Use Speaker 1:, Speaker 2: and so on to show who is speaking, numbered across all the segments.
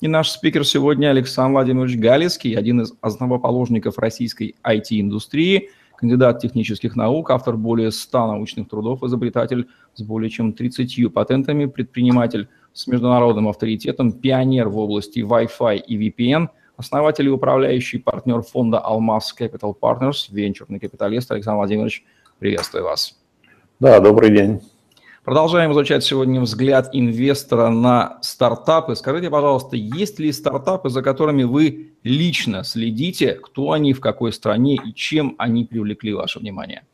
Speaker 1: И наш спикер сегодня Александр Владимирович Галицкий, один из основоположников российской IT-индустрии, кандидат технических наук, автор более 100 научных трудов, изобретатель с более чем 30 патентами, предприниматель с международным авторитетом, пионер в области Wi-Fi и VPN, основатель и управляющий партнер фонда Алмаз Capital Partners, венчурный капиталист Александр Владимирович, приветствую вас.
Speaker 2: Да, добрый день.
Speaker 1: Продолжаем изучать сегодня взгляд инвестора на стартапы. Скажите, пожалуйста, есть ли стартапы, за которыми вы лично следите, кто они, в какой стране и чем они привлекли ваше внимание?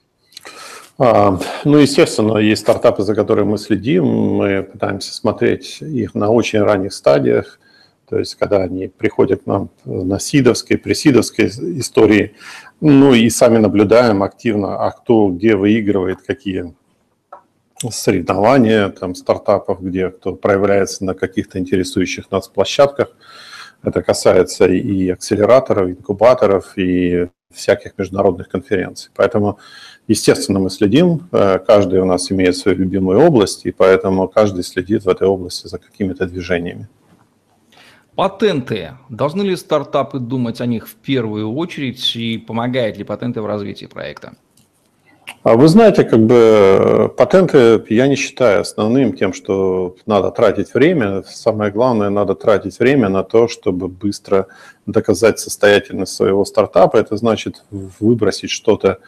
Speaker 2: А, ну, естественно, есть стартапы, за которыми мы следим. Мы пытаемся смотреть их на очень ранних стадиях. То есть, когда они приходят к нам на сидовской, пресидовской истории, ну и сами наблюдаем активно, а кто где выигрывает, какие соревнования там, стартапов, где кто проявляется на каких-то интересующих нас площадках. Это касается и акселераторов, инкубаторов, и всяких международных конференций. Поэтому, естественно, мы следим. Э, каждый у нас имеет свою любимую область, и поэтому каждый следит в этой области за какими-то движениями.
Speaker 1: Патенты. Должны ли стартапы думать о них в первую очередь, и помогает ли патенты в развитии проекта?
Speaker 2: А вы знаете, как бы патенты я не считаю основным тем, что надо тратить время. Самое главное, надо тратить время на то, чтобы быстро доказать состоятельность своего стартапа. Это значит выбросить что-то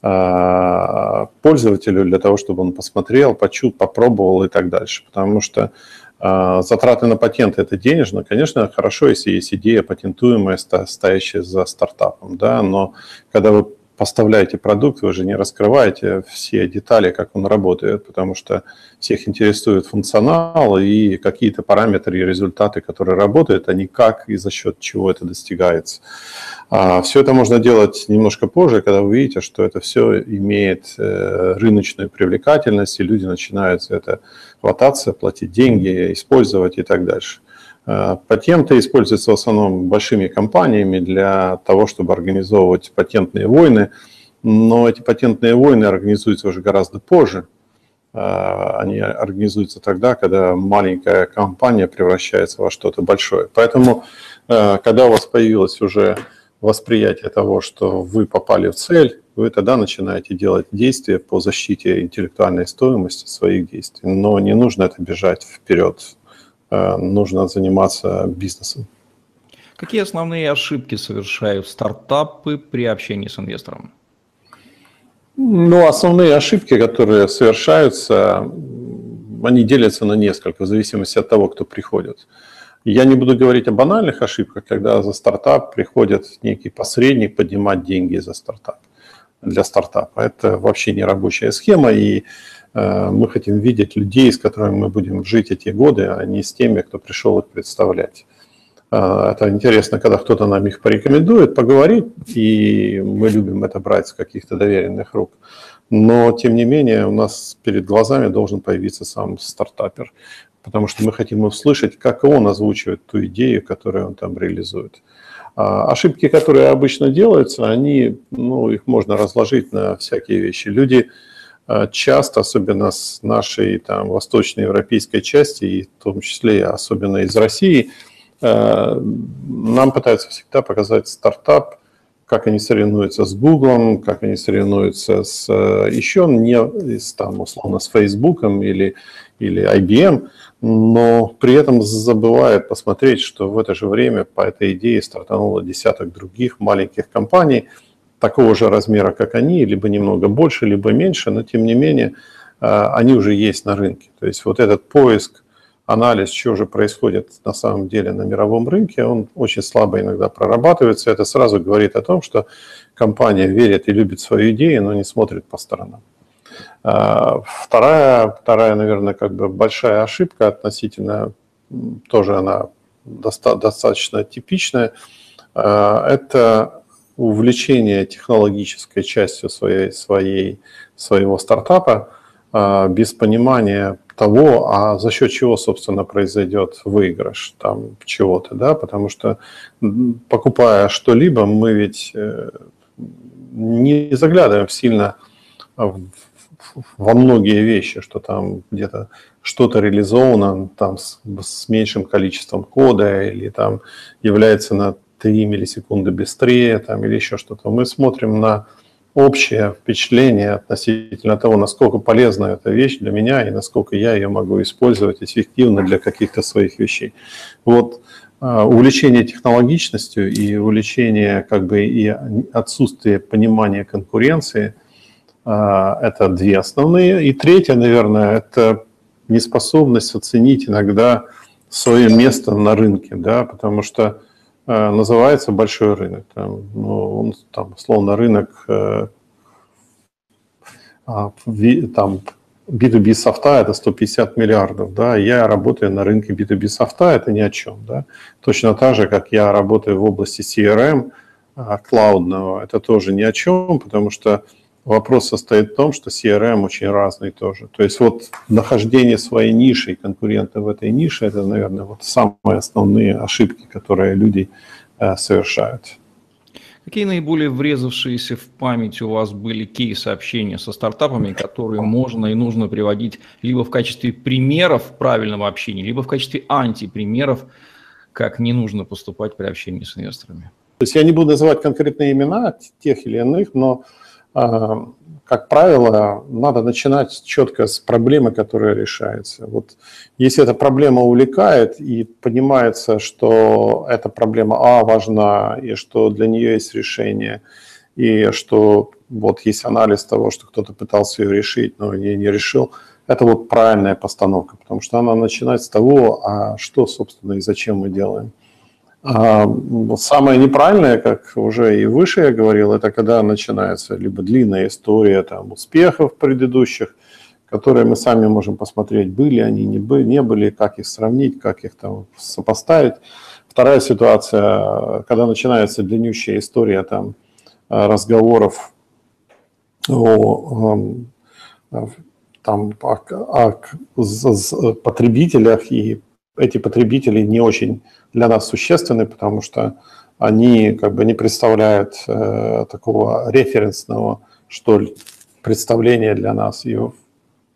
Speaker 2: а, пользователю для того, чтобы он посмотрел, почул, попробовал и так дальше. Потому что а, затраты на патенты – это денежно. Конечно, хорошо, если есть идея патентуемая, стоящая за стартапом, да, но когда вы поставляете продукт, вы же не раскрываете все детали, как он работает, потому что всех интересует функционал и какие-то параметры и результаты, которые работают, а не как и за счет чего это достигается. А все это можно делать немножко позже, когда вы видите, что это все имеет э, рыночную привлекательность, и люди начинают это хвататься, платить деньги, использовать и так дальше. Э, патенты используются в основном большими компаниями для того, чтобы организовывать патентные войны, но эти патентные войны организуются уже гораздо позже. Э, они организуются тогда, когда маленькая компания превращается во что-то большое. Поэтому, э, когда у вас появилось уже восприятие того, что вы попали в цель, вы тогда начинаете делать действия по защите интеллектуальной стоимости своих действий. Но не нужно это бежать вперед нужно заниматься бизнесом.
Speaker 1: Какие основные ошибки совершают стартапы при общении с инвестором?
Speaker 2: Ну, основные ошибки, которые совершаются, они делятся на несколько, в зависимости от того, кто приходит. Я не буду говорить о банальных ошибках, когда за стартап приходит некий посредник поднимать деньги за стартап, для стартапа. Это вообще не рабочая схема, и Э, мы хотим видеть людей, с которыми мы будем жить эти годы, а не с теми, кто пришел их представлять. Э, это интересно, когда кто-то нам их порекомендует, поговорить, и мы любим это брать с каких-то доверенных рук. Но, тем не менее, у нас перед глазами должен появиться сам стартапер, потому что мы хотим услышать, как он озвучивает ту идею, которую он там реализует. А ошибки, которые обычно делаются, они, ну, их можно разложить на всякие вещи. Люди Э, часто, особенно с нашей там, восточноевропейской части, и в том числе особенно из России, э, нам пытаются всегда показать стартап, как они соревнуются с Google, как они соревнуются с э, еще не с, там, условно с Facebook или, или IBM, но при этом забывают посмотреть, что в это же время по этой идее стартануло десяток других маленьких компаний – такого же размера, как они, либо немного больше, либо меньше, но тем не менее а, они уже есть на рынке. То есть вот этот поиск, анализ, что же происходит на самом деле на мировом рынке, он очень слабо иногда прорабатывается. Это сразу говорит о том, что компания верит и любит свою идею, но не смотрит по сторонам. А, вторая, вторая, наверное, как бы большая ошибка относительно, тоже она достаточно типичная, а, это увлечение технологической частью своей, своей, своего стартапа а, без понимания того, а за счет чего, собственно, произойдет выигрыш там чего-то, да, потому что покупая что-либо, мы ведь э, не заглядываем сильно во многие вещи, что там где-то что-то реализовано там с, с меньшим количеством кода или там является на 3 миллисекунды быстрее там, или еще что-то. Мы смотрим на общее впечатление относительно того, насколько полезна эта вещь для меня и насколько я ее могу использовать эффективно для каких-то своих вещей. Вот а, увлечение технологичностью и увлечение как бы и отсутствие понимания конкуренции это две основные. И третье, наверное, это неспособность оценить иногда свое место на рынке, да, потому что Э, называется большой рынок. Там, ну, он, там, условно, рынок э, а, там, B2B софта это 150 миллиардов, да, я работаю на рынке B2B софта, это ни о чем, да. Точно так же, как я работаю в области CRM, а, клаудного, это тоже ни о чем, потому что Вопрос состоит в том, что CRM очень разный тоже. То есть вот нахождение своей ниши и конкурента в этой нише, это, наверное, вот самые основные ошибки, которые люди э, совершают.
Speaker 1: Какие наиболее врезавшиеся в память у вас были кейсы общения со стартапами, которые можно и нужно приводить либо в качестве примеров правильного общения, либо в качестве антипримеров, как не нужно поступать при общении с инвесторами?
Speaker 2: То есть я не буду называть конкретные имена тех или иных, но как правило, надо начинать четко с проблемы, которая решается. Вот если эта проблема увлекает и понимается, что эта проблема А важна, и что для нее есть решение, и что вот есть анализ того, что кто-то пытался ее решить, но не, не решил, это вот правильная постановка, потому что она начинает с того, а что, собственно, и зачем мы делаем. А самое неправильное, как уже и выше я говорил, это когда начинается либо длинная история там, успехов предыдущих, которые мы сами можем посмотреть, были они, не были, не были, как их сравнить, как их там сопоставить. Вторая ситуация, когда начинается длиннющая история там, разговоров о, там, о, о потребителях, и эти потребители не очень для нас существенны, потому что они как бы не представляют э, такого референсного, что ли, представления для нас. И,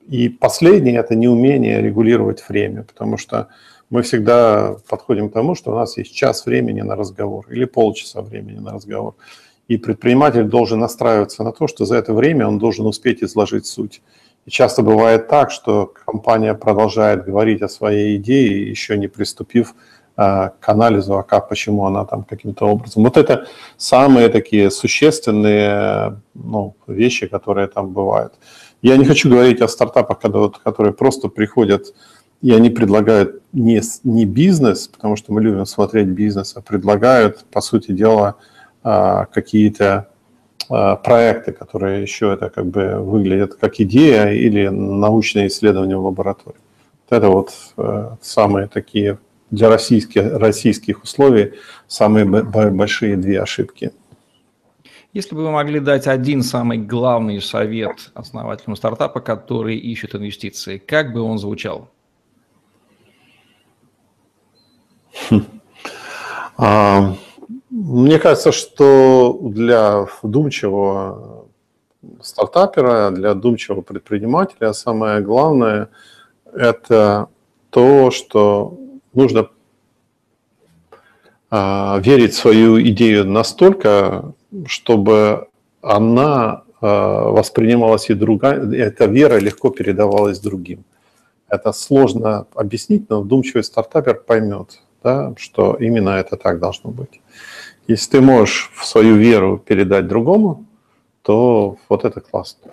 Speaker 2: и последнее – это неумение регулировать время, потому что мы всегда подходим к тому, что у нас есть час времени на разговор или полчаса времени на разговор. И предприниматель должен настраиваться на то, что за это время он должен успеть изложить суть. И часто бывает так, что компания продолжает говорить о своей идее, еще не приступив Э, к анализу, а как, почему она там каким-то образом. Вот это самые такие существенные ну, вещи, которые там бывают. Я не хочу говорить о стартапах, которые просто приходят и они предлагают не, не бизнес, потому что мы любим смотреть бизнес, а предлагают, по сути дела, э, какие-то проекты, которые еще это как бы выглядят как идея или научное исследование в лаборатории. Вот это вот самые такие для российских, российских условий самые большие две ошибки.
Speaker 1: Если бы вы могли дать один самый главный совет основателям стартапа, который ищет инвестиции, как бы он звучал?
Speaker 2: Хм. А, мне кажется, что для вдумчивого стартапера, для вдумчивого предпринимателя самое главное – это то, что нужно а, верить в свою идею настолько, чтобы она а, воспринималась и другая, эта вера легко передавалась другим. Это сложно объяснить, но вдумчивый стартапер поймет, да, что именно это так должно быть. Если ты можешь свою веру передать другому, то вот это классно.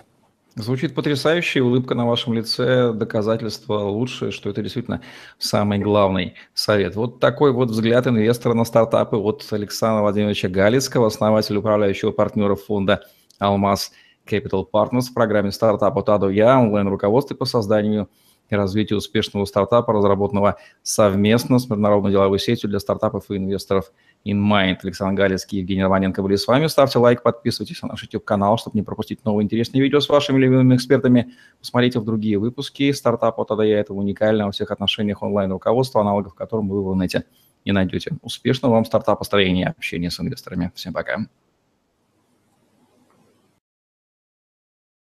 Speaker 1: Звучит потрясающе, улыбка на вашем лице, доказательство лучшее, что это действительно самый главный совет. Вот такой вот взгляд инвестора на стартапы от Александра Владимировича Галицкого, основателя управляющего партнера фонда «Алмаз Capital Partners» в программе «Стартап от А Я», онлайн-руководстве по созданию и развития успешного стартапа, разработанного совместно с международной деловой сетью для стартапов и инвесторов InMind. Александр Галицкий, Евгений Романенко были с вами. Ставьте лайк, подписывайтесь на наш YouTube-канал, чтобы не пропустить новые интересные видео с вашими любимыми экспертами. Посмотрите в другие выпуски стартапа от АДЯ. Это уникальное во всех отношениях онлайн-руководство, аналогов которому вы в интернете не найдете. Успешного вам стартапа построения общения с инвесторами. Всем пока.